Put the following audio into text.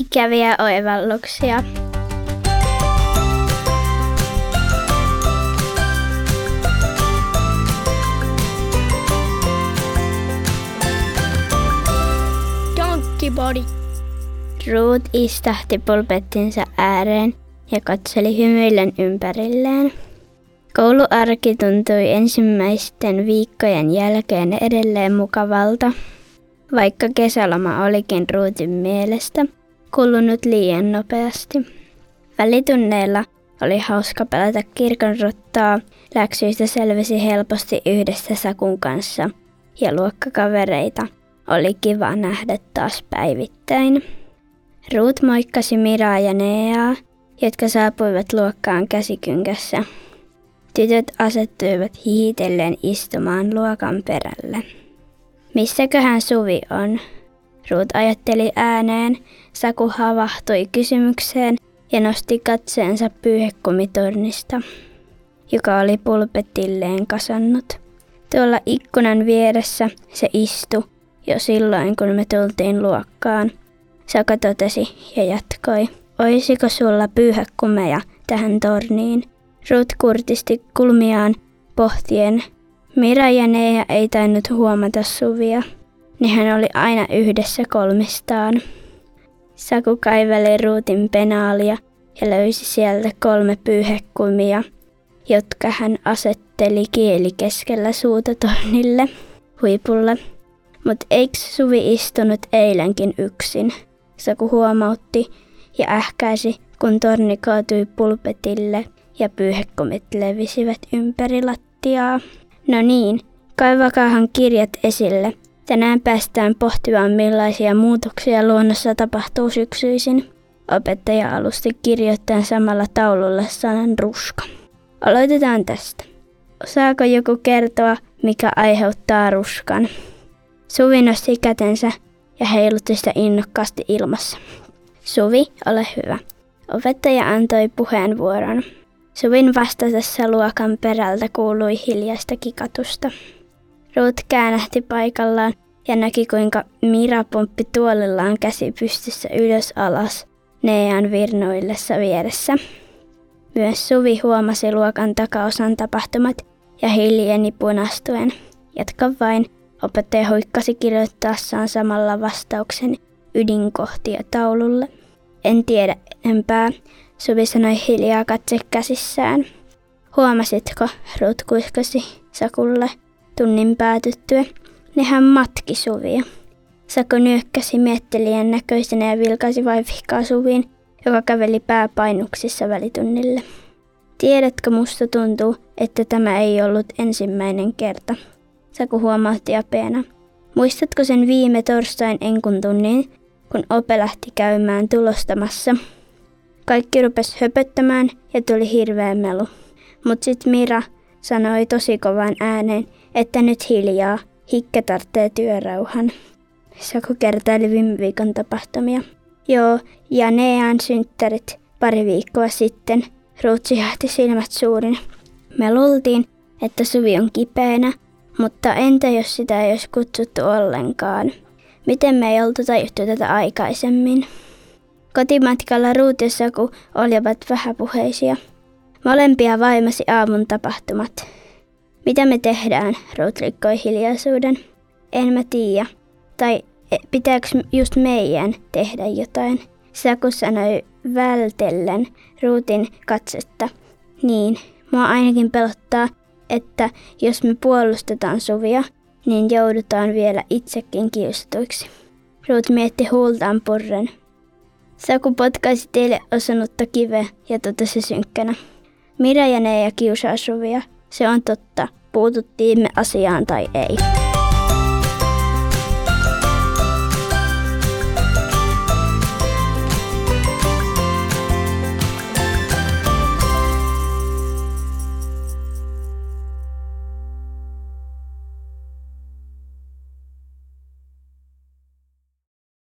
Ikäviä oivalluksia. Donkey body. Ruut istahti pulpettinsa ääreen ja katseli hymyillen ympärilleen. Kouluarki tuntui ensimmäisten viikkojen jälkeen edelleen mukavalta, vaikka kesäloma olikin Ruutin mielestä kulunut liian nopeasti. Välitunneilla oli hauska pelata kirkonrottaa, läksyistä selvisi helposti yhdessä Sakun kanssa ja luokkakavereita oli kiva nähdä taas päivittäin. Ruut moikkasi Miraa ja Neaa, jotka saapuivat luokkaan käsikynkässä. Tytöt asettuivat hihitellen istumaan luokan perälle. Missäköhän Suvi on? Ruut ajatteli ääneen, Saku havahtui kysymykseen ja nosti katseensa pyyhekumitornista, joka oli pulpetilleen kasannut. Tuolla ikkunan vieressä se istui jo silloin, kun me tultiin luokkaan. Saka totesi ja jatkoi. Oisiko sulla pyyhekumeja tähän torniin? Ruth kurtisti kulmiaan pohtien. Mira ja Neja ei tainnut huomata Suvia. Nehän oli aina yhdessä kolmistaan. Saku kaiveli Ruutin penaalia ja löysi sieltä kolme pyyhekumia, jotka hän asetteli kieli keskellä suuta tornille huipulle. Mut eikö Suvi istunut eilenkin yksin? Saku huomautti ja ähkäisi, kun torni kaatui pulpetille ja pyyhekumit levisivät ympäri lattiaa. No niin, kaivakaahan kirjat esille. Tänään päästään pohtimaan millaisia muutoksia luonnossa tapahtuu syksyisin. Opettaja alusti kirjoittaen samalla taululle sanan ruska. Aloitetaan tästä. Osaako joku kertoa, mikä aiheuttaa ruskan? Suvi nosti kätensä ja heilutti sitä innokkaasti ilmassa. Suvi, ole hyvä. Opettaja antoi puheenvuoron. Suvin vastatessa luokan perältä kuului hiljaista kikatusta. Ruut käännähti paikallaan ja näki kuinka Mira pomppi tuolillaan käsi pystyssä ylös alas Nean virnoillessa vieressä. Myös Suvi huomasi luokan takaosan tapahtumat ja hiljeni punastuen. Jatka vain, opettaja huikkasi kirjoittaessaan samalla vastauksen ydinkohtia taululle. En tiedä enempää, Suvi sanoi hiljaa katse käsissään. Huomasitko, Ruut kuiskasi Sakulle tunnin päätyttyä. Nehän matki Suvia. Saku nyökkäsi miettelijän näköisenä ja vilkaisi vaivihkaa Suviin, joka käveli pääpainuksissa välitunnille. Tiedätkö, musta tuntuu, että tämä ei ollut ensimmäinen kerta. Saku huomautti apeena. Muistatko sen viime torstain enkun tunnin, kun Ope lähti käymään tulostamassa? Kaikki rupes höpöttämään ja tuli hirveä melu. Mut sit Mira sanoi tosi kovan ääneen, että nyt hiljaa, hikke tarvitsee työrauhan. Saku kertaili viime viikon tapahtumia. Joo, ja Nean synttärit pari viikkoa sitten. Ruutsi hähti silmät suurin. Me luultiin, että Suvi on kipeänä, mutta entä jos sitä ei olisi kutsuttu ollenkaan? Miten me ei oltu tajuttu tätä aikaisemmin? Kotimatkalla Ruut ja Saku olivat vähäpuheisia. Molempia vaimasi aamun tapahtumat. Mitä me tehdään, Ruut rikkoi hiljaisuuden. En mä tiedä. Tai e, pitääkö just meidän tehdä jotain? Saku sanoi vältellen Ruutin katsetta. Niin, mua ainakin pelottaa, että jos me puolustetaan Suvia, niin joudutaan vielä itsekin kiusatuiksi. Ruut mietti huultaan purren. Saku potkaisi teille osunutta kiveä ja totesi synkkänä. Mira ja kiusaa Suvia. Se on totta, puututtiin me asiaan tai ei.